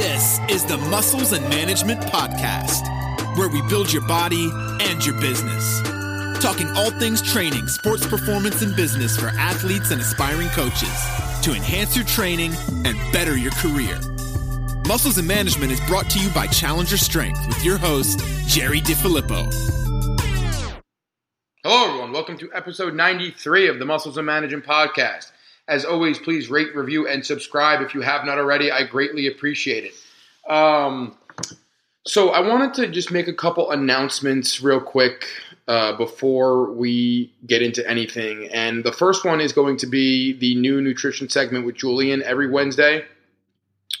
This is the Muscles and Management Podcast, where we build your body and your business. Talking all things training, sports performance, and business for athletes and aspiring coaches to enhance your training and better your career. Muscles and Management is brought to you by Challenger Strength with your host, Jerry DiFilippo. Hello, everyone. Welcome to episode 93 of the Muscles and Management Podcast. As always, please rate, review, and subscribe if you have not already. I greatly appreciate it. Um, so, I wanted to just make a couple announcements real quick uh, before we get into anything. And the first one is going to be the new nutrition segment with Julian every Wednesday.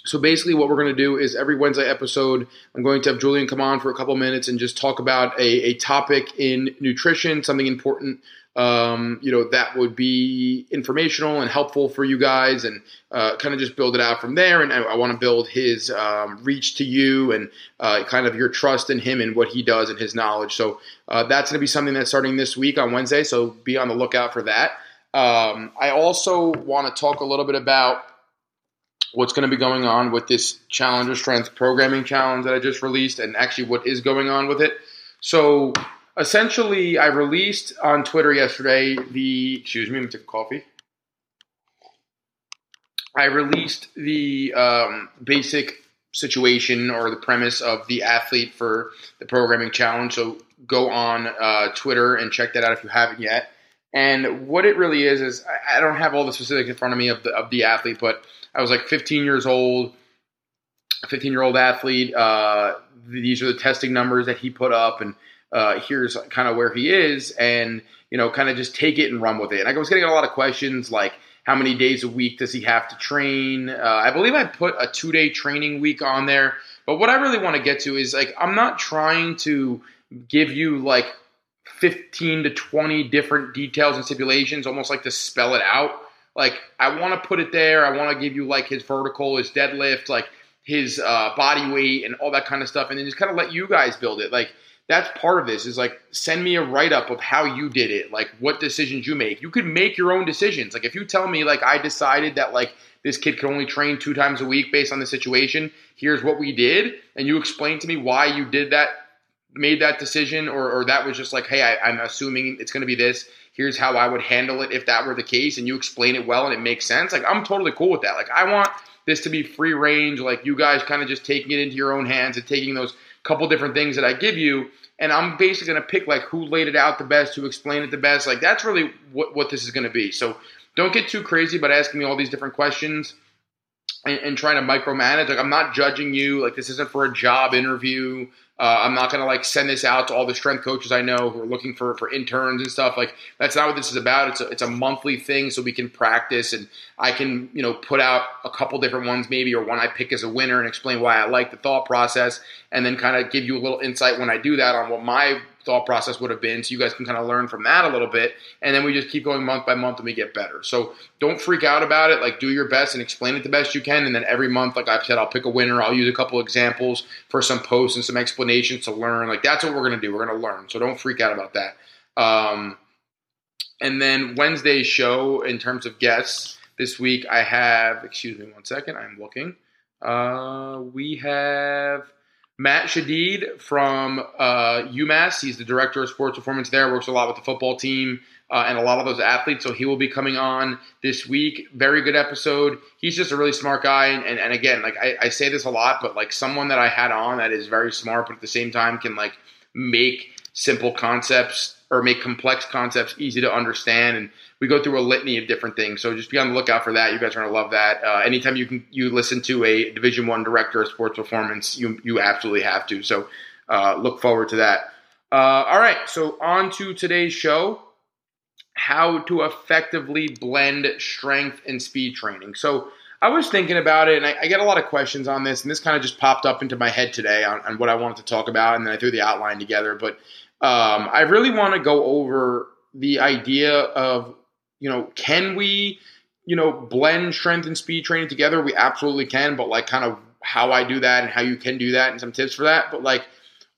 So basically, what we're going to do is every Wednesday episode, I'm going to have Julian come on for a couple minutes and just talk about a, a topic in nutrition, something important um, you know, that would be informational and helpful for you guys and uh, kind of just build it out from there. And I, I want to build his um, reach to you and uh, kind of your trust in him and what he does and his knowledge. So uh, that's going to be something that's starting this week on Wednesday. So be on the lookout for that. Um, I also want to talk a little bit about what's going to be going on with this Challenger Strength Programming Challenge that I just released and actually what is going on with it. So essentially, I released on Twitter yesterday the. Excuse me, I'm a coffee. I released the um, basic situation or the premise of the athlete for the programming challenge. So go on uh, Twitter and check that out if you haven't yet. And what it really is is I don't have all the specifics in front of me of the of the athlete, but I was like 15 years old, 15 year old athlete. Uh, these are the testing numbers that he put up, and uh, here's kind of where he is, and you know, kind of just take it and run with it. And I was getting a lot of questions like, how many days a week does he have to train? Uh, I believe I put a two day training week on there. But what I really want to get to is like, I'm not trying to give you like 15 to 20 different details and stipulations, almost like to spell it out. Like, I want to put it there. I want to give you like his vertical, his deadlift, like his uh, body weight, and all that kind of stuff, and then just kind of let you guys build it. Like, that's part of this is like send me a write up of how you did it, like what decisions you make. You could make your own decisions. Like if you tell me like I decided that like this kid can only train two times a week based on the situation, here's what we did, and you explain to me why you did that, made that decision, or, or that was just like, hey, I, I'm assuming it's going to be this. Here's how I would handle it if that were the case, and you explain it well and it makes sense. Like I'm totally cool with that. Like I want this to be free range, like you guys kind of just taking it into your own hands and taking those couple different things that I give you and I'm basically going to pick like who laid it out the best, who explained it the best. Like that's really what, what this is going to be. So don't get too crazy about asking me all these different questions and, and, trying to micromanage. Like I'm not judging you. Like this isn't for a job interview. Uh, I'm not going to like send this out to all the strength coaches I know who are looking for for interns and stuff. Like that's not what this is about. It's a, it's a monthly thing, so we can practice and I can you know put out a couple different ones maybe or one I pick as a winner and explain why I like the thought process, and then kind of give you a little insight when I do that on what my thought process would have been so you guys can kind of learn from that a little bit and then we just keep going month by month and we get better. So don't freak out about it like do your best and explain it the best you can and then every month like i've said i'll pick a winner i'll use a couple examples for some posts and some explanations to learn like that's what we're going to do we're going to learn so don't freak out about that. Um, and then wednesday's show in terms of guests this week i have excuse me one second i'm looking uh, we have Matt Shadid from uh, UMass. He's the director of sports performance there. Works a lot with the football team uh, and a lot of those athletes. So he will be coming on this week. Very good episode. He's just a really smart guy. And, and, and again, like I, I, say this a lot, but like someone that I had on that is very smart, but at the same time can like make simple concepts or make complex concepts easy to understand. And we go through a litany of different things. So just be on the lookout for that. You guys are gonna love that. Uh, anytime you can you listen to a Division One director of sports performance, you you absolutely have to. So uh, look forward to that. Uh, all right, so on to today's show. How to effectively blend strength and speed training. So I was thinking about it, and I, I, get a lot of questions on this, and this kind of just popped up into my head today on, on, what I wanted to talk about, and then I threw the outline together. But um, I really want to go over the idea of you know, can we, you know, blend strength and speed training together? We absolutely can, but like kind of how I do that and how you can do that and some tips for that. But like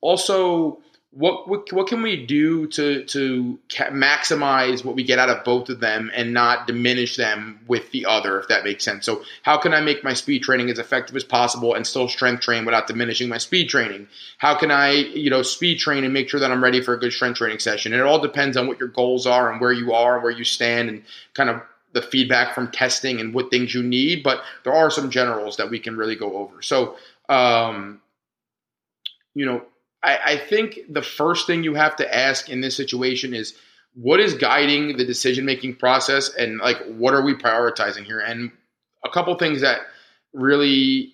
also what, what what can we do to to maximize what we get out of both of them and not diminish them with the other if that makes sense? So how can i make my speed training as effective as possible and still strength train without diminishing my speed training? How can i you know speed train and make sure that i'm ready for a good strength training session? And it all depends on what your goals are and where you are and where you stand and kind of the feedback from testing and what things you need but there are some generals that we can really go over. So um, you know I, I think the first thing you have to ask in this situation is what is guiding the decision making process and like what are we prioritizing here? And a couple things that really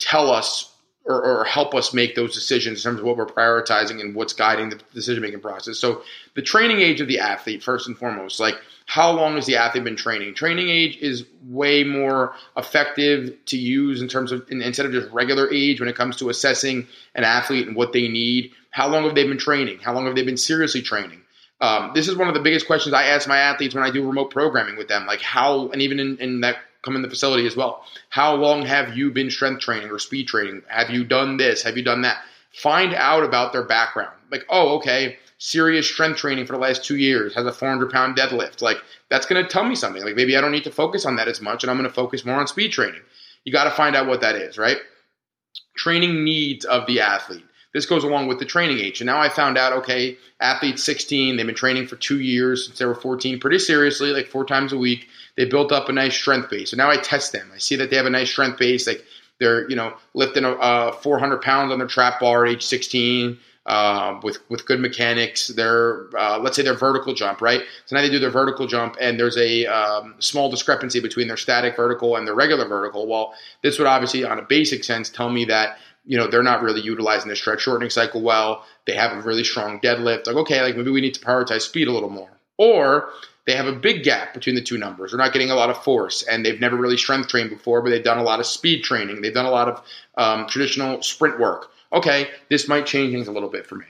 tell us or, or, help us make those decisions in terms of what we're prioritizing and what's guiding the decision making process. So, the training age of the athlete, first and foremost, like how long has the athlete been training? Training age is way more effective to use in terms of instead of just regular age when it comes to assessing an athlete and what they need. How long have they been training? How long have they been seriously training? Um, this is one of the biggest questions I ask my athletes when I do remote programming with them. Like how, and even in, in that come in the facility as well. How long have you been strength training or speed training? Have you done this? Have you done that? Find out about their background. Like, oh, okay, serious strength training for the last two years, has a 400 pound deadlift. Like, that's going to tell me something. Like, maybe I don't need to focus on that as much and I'm going to focus more on speed training. You got to find out what that is, right? Training needs of the athlete. This goes along with the training age. And now I found out, okay, athlete 16, they've been training for two years since they were 14, pretty seriously, like four times a week. They built up a nice strength base. So now I test them. I see that they have a nice strength base. Like they're, you know, lifting a, uh, 400 pounds on their trap bar at age 16. Uh, with with good mechanics. They're uh, let's say their vertical jump, right? So now they do their vertical jump, and there's a um, small discrepancy between their static vertical and their regular vertical. Well, this would obviously, on a basic sense, tell me that you know they're not really utilizing the stretch shortening cycle well. They have a really strong deadlift. Like okay, like maybe we need to prioritize speed a little more, or they have a big gap between the two numbers. They're not getting a lot of force, and they've never really strength trained before, but they've done a lot of speed training. They've done a lot of um, traditional sprint work okay, this might change things a little bit for me.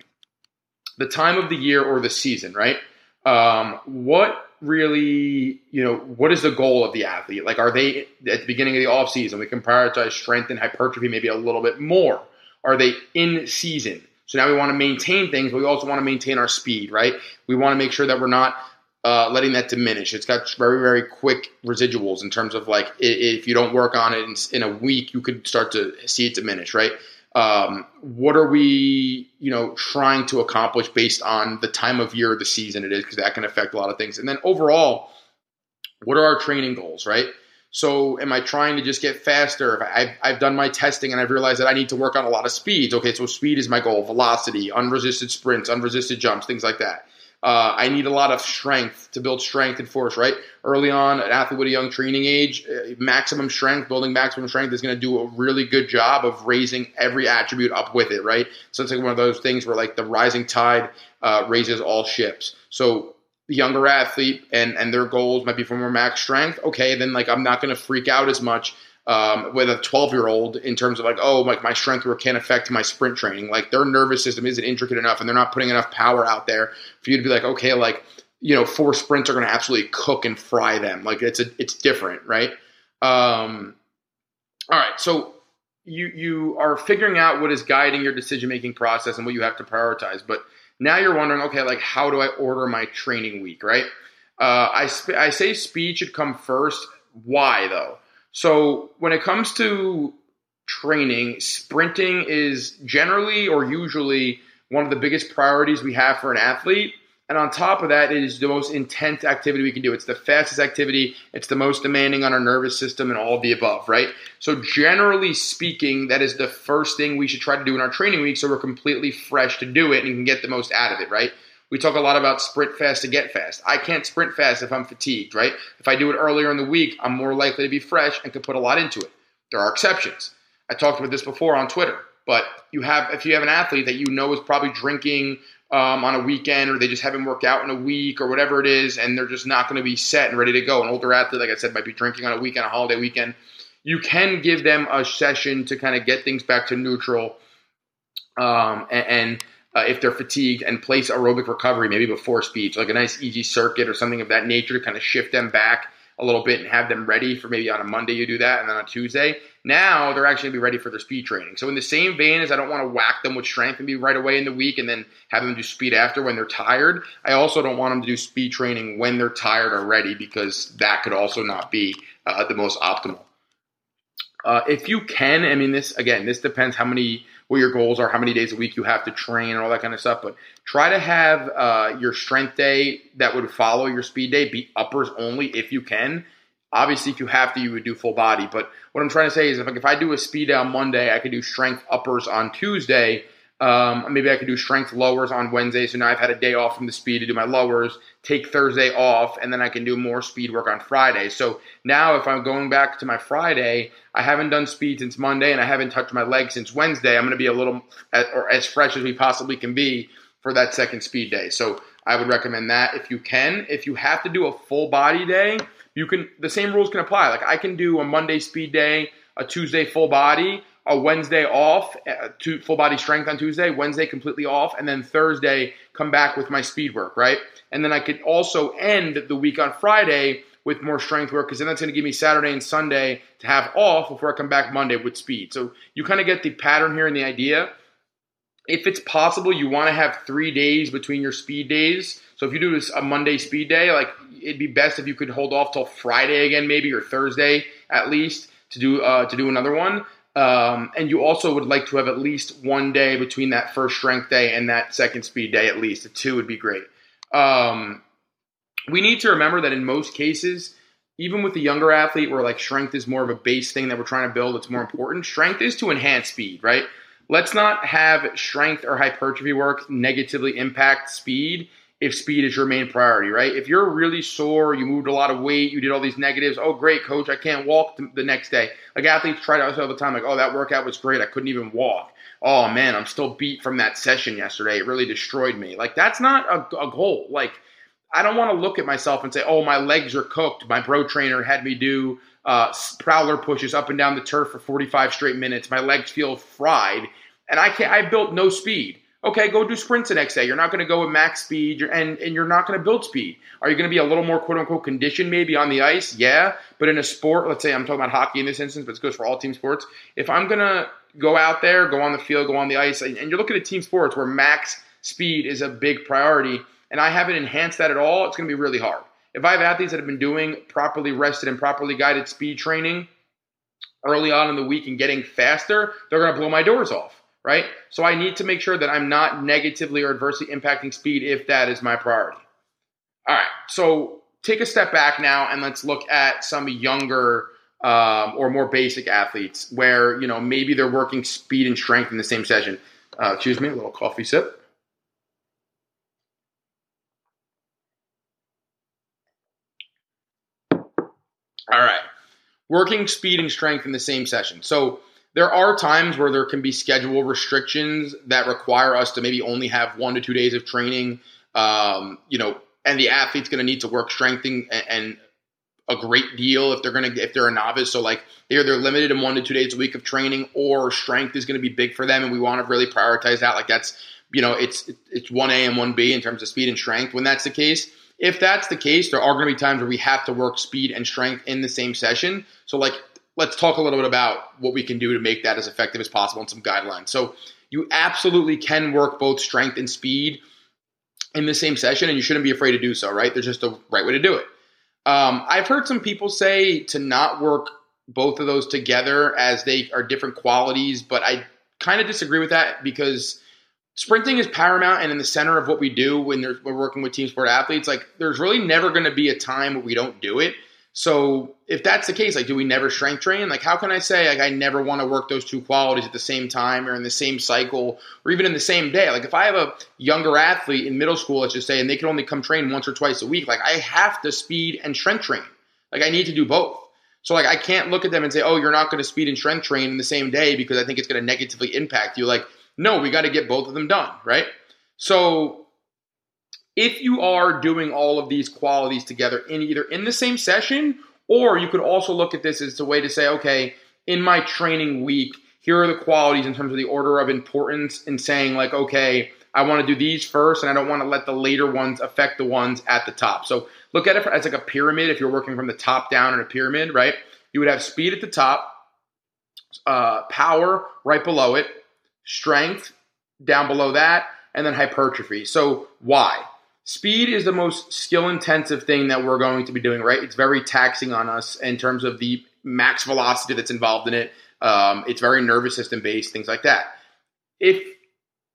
The time of the year or the season, right? Um, what really, you know, what is the goal of the athlete? Like, are they at the beginning of the off season? We can prioritize strength and hypertrophy maybe a little bit more. Are they in season? So now we want to maintain things, but we also want to maintain our speed, right? We want to make sure that we're not uh, letting that diminish. It's got very, very quick residuals in terms of like if you don't work on it in, in a week, you could start to see it diminish, right? Um, what are we you know trying to accomplish based on the time of year the season it is because that can affect a lot of things. And then overall what are our training goals right? So am i trying to just get faster? I've, I've done my testing and i've realized that i need to work on a lot of speeds. Okay so speed is my goal. Velocity unresisted sprints unresisted jumps things like that uh, I need a lot of strength to build strength and force, right? Early on, an athlete with a young training age, uh, maximum strength, building maximum strength is going to do a really good job of raising every attribute up with it, right? So it's like one of those things where like the rising tide uh, raises all ships. So the younger athlete and and their goals might be for more max strength. Okay, then like I'm not going to freak out as much um, with a 12 year old in terms of like, oh, like my strength work can't affect my sprint training. Like their nervous system isn't intricate enough and they're not putting enough power out there for you to be like, okay, like, you know, four sprints are going to absolutely cook and fry them. Like it's a, it's different, right? Um, all right. So you, you are figuring out what is guiding your decision making process and what you have to prioritize. But now you're wondering, okay, like how do I order my training week, right? Uh, I, sp- I say speed should come first. Why though? So when it comes to training, sprinting is generally or usually one of the biggest priorities we have for an athlete. And on top of that, it is the most intense activity we can do. It's the fastest activity. It's the most demanding on our nervous system and all the above, right? So, generally speaking, that is the first thing we should try to do in our training week so we're completely fresh to do it and can get the most out of it, right? We talk a lot about sprint fast to get fast. I can't sprint fast if I'm fatigued, right? If I do it earlier in the week, I'm more likely to be fresh and can put a lot into it. There are exceptions. I talked about this before on Twitter, but you have if you have an athlete that you know is probably drinking um, on a weekend or they just haven't worked out in a week or whatever it is, and they're just not going to be set and ready to go. An older athlete, like I said, might be drinking on a weekend, a holiday weekend. You can give them a session to kind of get things back to neutral um, and, and uh, if they're fatigued and place aerobic recovery maybe before speech, like a nice easy circuit or something of that nature to kind of shift them back a little bit and have them ready for maybe on a Monday you do that and then on Tuesday. Now they're actually be ready for their speed training. So in the same vein as I don't want to whack them with strength and be right away in the week and then have them do speed after when they're tired, I also don't want them to do speed training when they're tired already because that could also not be uh, the most optimal. Uh, if you can, I mean, this again, this depends how many what your goals are, how many days a week you have to train, and all that kind of stuff. But try to have uh, your strength day that would follow your speed day be uppers only if you can. Obviously, if you have to, you would do full body. But what I'm trying to say is, if, like, if I do a speed day on Monday, I could do strength uppers on Tuesday um, maybe I could do strength lowers on Wednesday. So now I've had a day off from the speed to do my lowers, take Thursday off, and then I can do more speed work on Friday. So now if I'm going back to my Friday, I haven't done speed since Monday and I haven't touched my legs since Wednesday. I'm going to be a little or as fresh as we possibly can be for that second speed day. So I would recommend that if you can. If you have to do a full body day, you can the same rules can apply. Like I can do a Monday speed day, a Tuesday full body, a Wednesday off, uh, to full body strength on Tuesday, Wednesday completely off, and then Thursday come back with my speed work, right? And then I could also end the week on Friday with more strength work because then that's going to give me Saturday and Sunday to have off before I come back Monday with speed. So you kind of get the pattern here and the idea. If it's possible, you want to have three days between your speed days. So if you do a Monday speed day, like it'd be best if you could hold off till Friday again, maybe or Thursday at least to do uh, to do another one. Um, and you also would like to have at least one day between that first strength day and that second speed day, at least. A two would be great. Um, we need to remember that in most cases, even with the younger athlete where like strength is more of a base thing that we're trying to build, it's more important. Strength is to enhance speed, right? Let's not have strength or hypertrophy work negatively impact speed if speed is your main priority, right? If you're really sore, you moved a lot of weight, you did all these negatives, oh, great, coach, I can't walk the next day. Like athletes try to say all the time, like, oh, that workout was great, I couldn't even walk. Oh, man, I'm still beat from that session yesterday. It really destroyed me. Like, that's not a, a goal. Like, I don't want to look at myself and say, oh, my legs are cooked. My bro trainer had me do uh, prowler pushes up and down the turf for 45 straight minutes. My legs feel fried. And I can't, I built no speed. Okay, go do sprints the next day. You're not going to go with max speed, and and you're not going to build speed. Are you going to be a little more quote unquote conditioned maybe on the ice? Yeah, but in a sport, let's say I'm talking about hockey in this instance, but it goes for all team sports. If I'm going to go out there, go on the field, go on the ice, and, and you're looking at team sports where max speed is a big priority, and I haven't enhanced that at all, it's going to be really hard. If I have athletes that have been doing properly rested and properly guided speed training early on in the week and getting faster, they're going to blow my doors off right? So I need to make sure that I'm not negatively or adversely impacting speed if that is my priority. All right, so take a step back now and let's look at some younger um, or more basic athletes where you know maybe they're working speed and strength in the same session. Uh, excuse me, a little coffee sip. All right, working speed and strength in the same session. So there are times where there can be schedule restrictions that require us to maybe only have one to two days of training. Um, you know, and the athlete's going to need to work strengthening and, and a great deal if they're going to if they're a novice. So like they're they're limited in one to two days a week of training, or strength is going to be big for them, and we want to really prioritize that. Like that's you know it's it's one A and one B in terms of speed and strength. When that's the case, if that's the case, there are going to be times where we have to work speed and strength in the same session. So like let's talk a little bit about what we can do to make that as effective as possible and some guidelines. So you absolutely can work both strength and speed in the same session, and you shouldn't be afraid to do so, right? There's just a right way to do it. Um, I've heard some people say to not work both of those together as they are different qualities, but I kind of disagree with that because sprinting is paramount and in the center of what we do when we're working with team sport athletes. Like, there's really never going to be a time where we don't do it. So if that's the case, like, do we never strength train? Like, how can I say like I never want to work those two qualities at the same time or in the same cycle or even in the same day? Like, if I have a younger athlete in middle school, let's just say, and they can only come train once or twice a week, like I have to speed and strength train. Like, I need to do both. So like I can't look at them and say, oh, you're not going to speed and strength train in the same day because I think it's going to negatively impact you. Like, no, we got to get both of them done, right? So if you are doing all of these qualities together in either in the same session or you could also look at this as a way to say okay in my training week here are the qualities in terms of the order of importance and saying like okay i want to do these first and i don't want to let the later ones affect the ones at the top so look at it as like a pyramid if you're working from the top down in a pyramid right you would have speed at the top uh, power right below it, strength down below that, and then hypertrophy. So why? Speed is the most skill intensive thing that we're going to be doing, right? It's very taxing on us in terms of the max velocity that's involved in it. Um, it's very nervous system based, things like that. If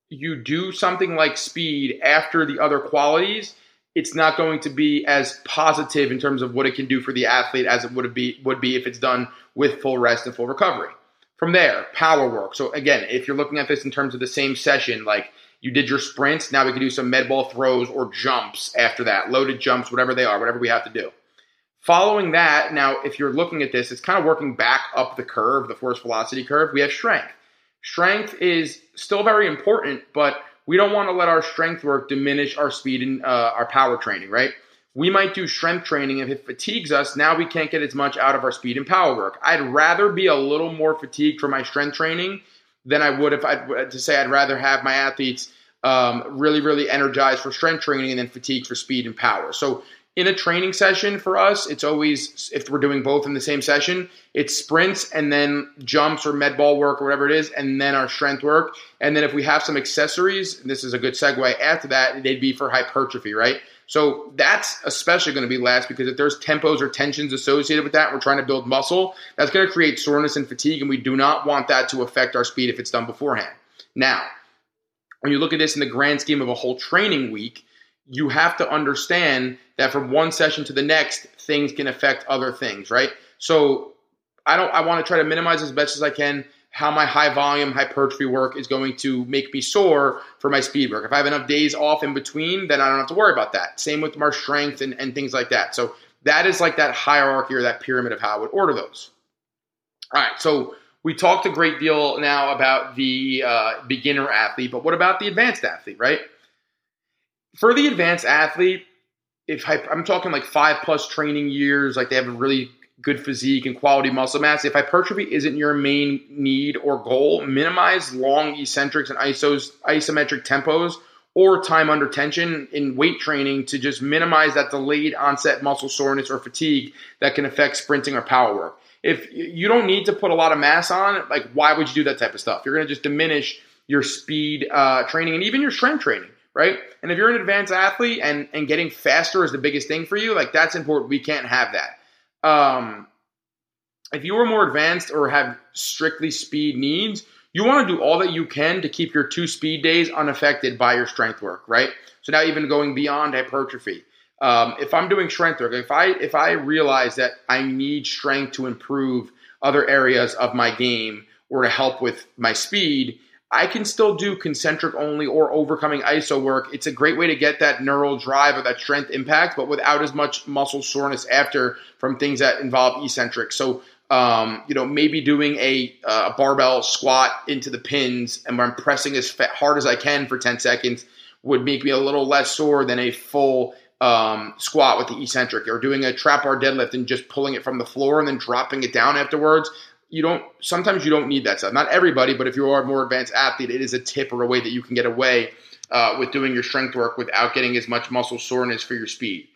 you do something like speed after the other qualities, it's not going to be as positive in terms of what it can do for the athlete as it would be would be if it's done with full rest and full recovery. From there, power work. So again, if you're looking at this in terms of the same session, like you did your sprints, now we can do some med ball throws or jumps after that, loaded jumps, whatever they are, whatever we have to do. Following that, now if you're looking at this, it's kind of working back up the curve, the force velocity curve. We have strength. Strength is still very important, but we don't want to let our strength work diminish our speed and uh, our power training, right? We might do strength training. If it fatigues us, now we can't get as much out of our speed and power work. I'd rather be a little more fatigued for my strength training than I would if I to say I'd rather have my athletes um, really, really energized for strength training and then fatigued for speed and power. So in a training session for us, it's always if we're doing both in the same session, it's sprints and then jumps or med ball work or whatever it is, and then our strength work. And then if we have some accessories, this is a good segue. After that, they'd be for hypertrophy, right? So that's especially going to be last because if there's tempos or tensions associated with that, we're trying to build muscle, that's going to create soreness and fatigue, and we do not want that to affect our speed if it's done beforehand. Now, when you look at this in the grand scheme of a whole training week, you have to understand that from one session to the next, things can affect other things, right? So I don't I want to try to minimize as best as I can how my high volume hypertrophy work is going to make me sore for my speed work. If I have enough days off in between, then I don't have to worry about that. Same with my strength and, and things like that. So that is like that hierarchy or that pyramid of how I would order those. All right, so we talked a great deal now about the uh, beginner athlete, but what about the advanced athlete, right? For the advanced athlete, if I, I'm talking like five plus training years, like they have a really good physique and quality muscle mass. If hypertrophy isn't your main need or goal, minimize long eccentrics and isos, isometric tempos or time under tension in weight training to just minimize that delayed onset muscle soreness or fatigue that can affect sprinting or power work. If you don't need to put a lot of mass on, like why would you do that type of stuff? You're going to just diminish your speed uh, training and even your strength training, right? And if you're an advanced athlete and and getting faster is the biggest thing for you, like that's important. We can't have that um, if you are more advanced or have strictly speed needs, you want to do all that you can to keep your two speed days unaffected by your strength work, right? So now even going beyond hypertrophy. Um, if I'm doing strength work, if I if I realize that I need strength to improve other areas of my game or to help with my speed, I can still do concentric only or overcoming ISO work. It's a great way to get that neural drive or that strength impact, but without as much muscle soreness after from things that involve eccentric. So, um, you know, maybe doing a, uh, barbell squat into the pins and I'm pressing as hard as I can for 10 seconds would make me a little less sore than a full um, squat with the eccentric or doing a trap bar deadlift and just pulling it from the floor and then dropping it down afterwards you don't sometimes you don't need that stuff. Not everybody, but if you are a more advanced athlete, it is a tip or a way that you can get away uh, with doing your strength work without getting as much muscle soreness for your speed.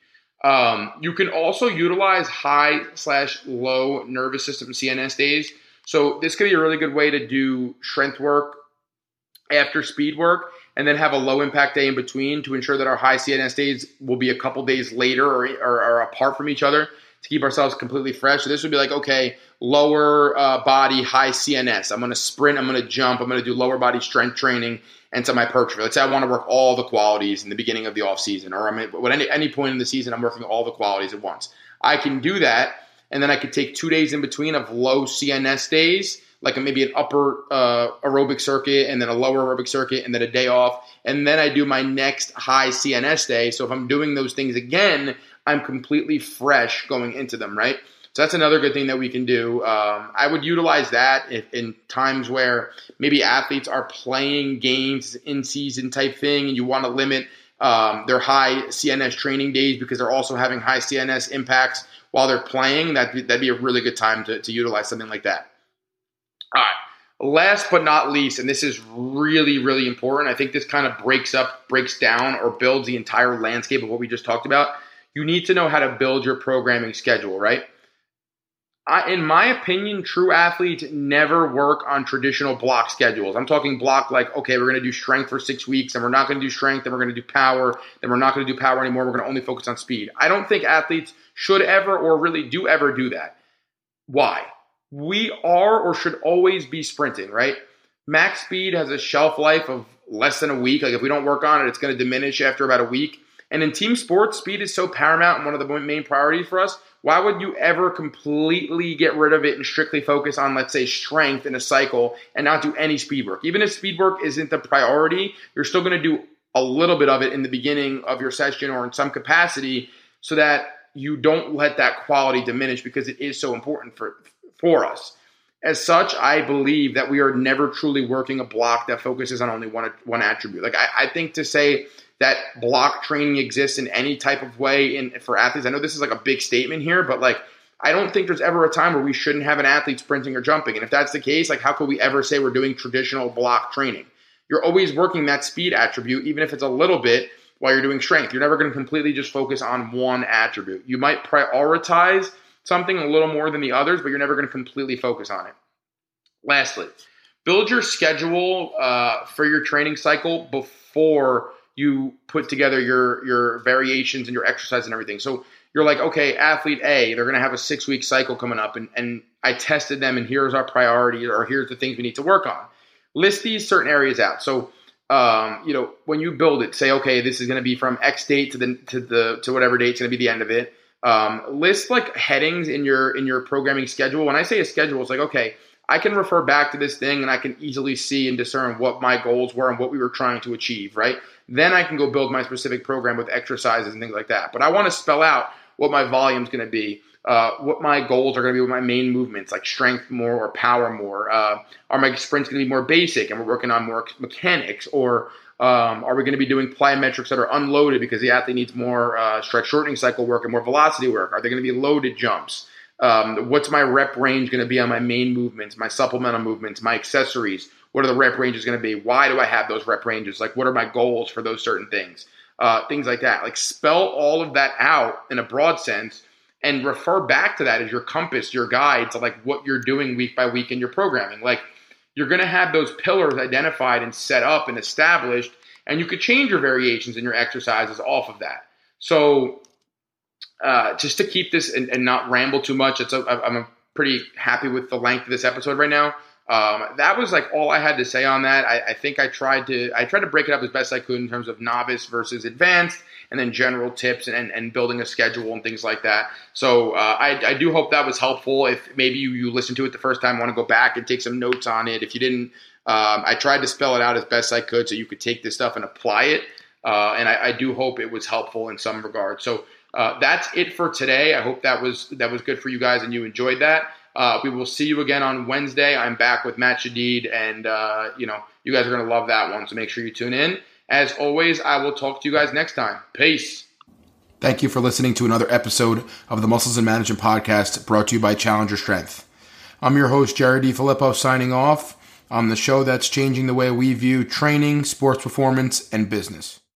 Um, you can also utilize high slash low nervous system CNS days. So this could be a really good way to do strength work after speed work and then have a low impact day in between to ensure that our high CNS days will be a couple days later or, or, or apart from each other to keep ourselves completely fresh. So this would be like, okay, lower uh, body, high CNS. I'm going to sprint. I'm going to jump. I'm going to do lower body strength training and some hypertrophy. Let's say I want to work all the qualities in the beginning of the off season, or I'm at any, any point in the season, I'm working all the qualities at once. I can do that, and then I could take two days in between of low CNS days, like maybe an upper uh, aerobic circuit and then a lower aerobic circuit, and then a day off, and then I do my next high CNS day. So if I'm doing those things again, I'm completely fresh going into them, right? So that's another good thing that we can do. Um, I would utilize that if, in times where maybe athletes are playing games in season type thing, and you want to limit um, their high CNS training days because they're also having high CNS impacts while they're playing. That that'd be a really good time to, to utilize something like that. All right. Last but not least, and this is really, really important. I think this kind of breaks up, breaks down, or builds the entire landscape of what we just talked about you need to know how to build your programming schedule, right? I, in my opinion, true athletes never work on traditional block schedules. I'm talking block like, okay, we're going to do strength for six weeks, and we're not going to do strength, then we're going to do power, then we're not going to do power anymore. We're going to only focus on speed. I don't think athletes should ever or really do ever do that. Why? We are or should always be sprinting, right? Max speed has a shelf life of less than a week. Like if we don't work on it, it's going to diminish after about a week. And in team sports, speed is so paramount and one of the main priorities for us. Why would you ever completely get rid of it and strictly focus on, let's say, strength in a cycle and not do any speed work? Even if speed work isn't the priority, you're still going to do a little bit of it in the beginning of your session or in some capacity so that you don't let that quality diminish because it is so important for for us. As such, I believe that we are never truly working a block that focuses on only one one attribute. Like I, I think to say that block training exists in any type of way in for athletes. I know this is like a big statement here, but like I don't think there's ever a time where we shouldn't have an athlete sprinting or jumping. And if that's the case, like how could we ever say we're doing traditional block training? You're always working that speed attribute, even if it's a little bit while you're doing strength. You're never going to completely just focus on one attribute. You might prioritize something a little more than the others, but you're never going to completely focus on it. Lastly, build your schedule uh, for your training cycle before you put together your your variations and your exercise and everything. So you're like, okay, athlete A, they're going to have a six week cycle coming up, and and I tested them, and here's our priority, or here's the things we need to work on. List these certain areas out. So um, you know, when you build it, say, okay, this is going to be from X date to the to the to whatever date it's going to be the end of it. Um, list like headings in your in your programming schedule. When I say a schedule, it's like okay, I can refer back to this thing and I can easily see and discern what my goals were and what we were trying to achieve. Right then I can go build my specific program with exercises and things like that. But I want to spell out what my volume is going to be, uh, what my goals are going to be with my main movements, like strength more or power more. Uh, are my sprints going to be more basic and we're working on more mechanics? Or um, are we going to be doing plyometrics that are unloaded because the athlete needs more uh, stretch shortening cycle work and more velocity work? Are they going to be loaded jumps? Um, what's my rep range going to be on my main movements, my supplemental movements, my accessories? What are the rep ranges going to be? Why do I have those rep ranges? Like, what are my goals for those certain things? Uh, things like that. Like, spell all of that out in a broad sense and refer back to that as your compass, your guide to like what you're doing week by week in your programming. Like, you're going to have those pillars identified and set up and established, and you could change your variations in your exercises off of that. So, uh, just to keep this and, and not ramble too much, it's a, I'm pretty happy with the length of this episode right now. Um, that was like all I had to say on that. I, I, think I tried to I tried to break it up as best I could in terms of novice versus advanced, and then general tips and, and building a schedule and things like that. So uh, I, I, do hope that was helpful. If maybe you, you listened to it the first time, want to go back and take some notes on it. If you didn't, um, I tried to spell it out as best I could so you could take this stuff and apply it. Uh, and I, I, do hope it was helpful in some regard. So uh, that's it for today. I hope that was that was good for you guys and you enjoyed that. Uh, we will see you again on Wednesday. I'm back with Matt Shadid, and uh, you know you guys are to love that one. So make sure you tune in. As always, I will talk to you guys next time. Peace. Thank you for listening to another episode of the Muscles and Management Podcast, brought to you by Challenger Strength. I'm your host Jared DeFilippo, signing off on the show that's changing the way we view training, sports performance, and business.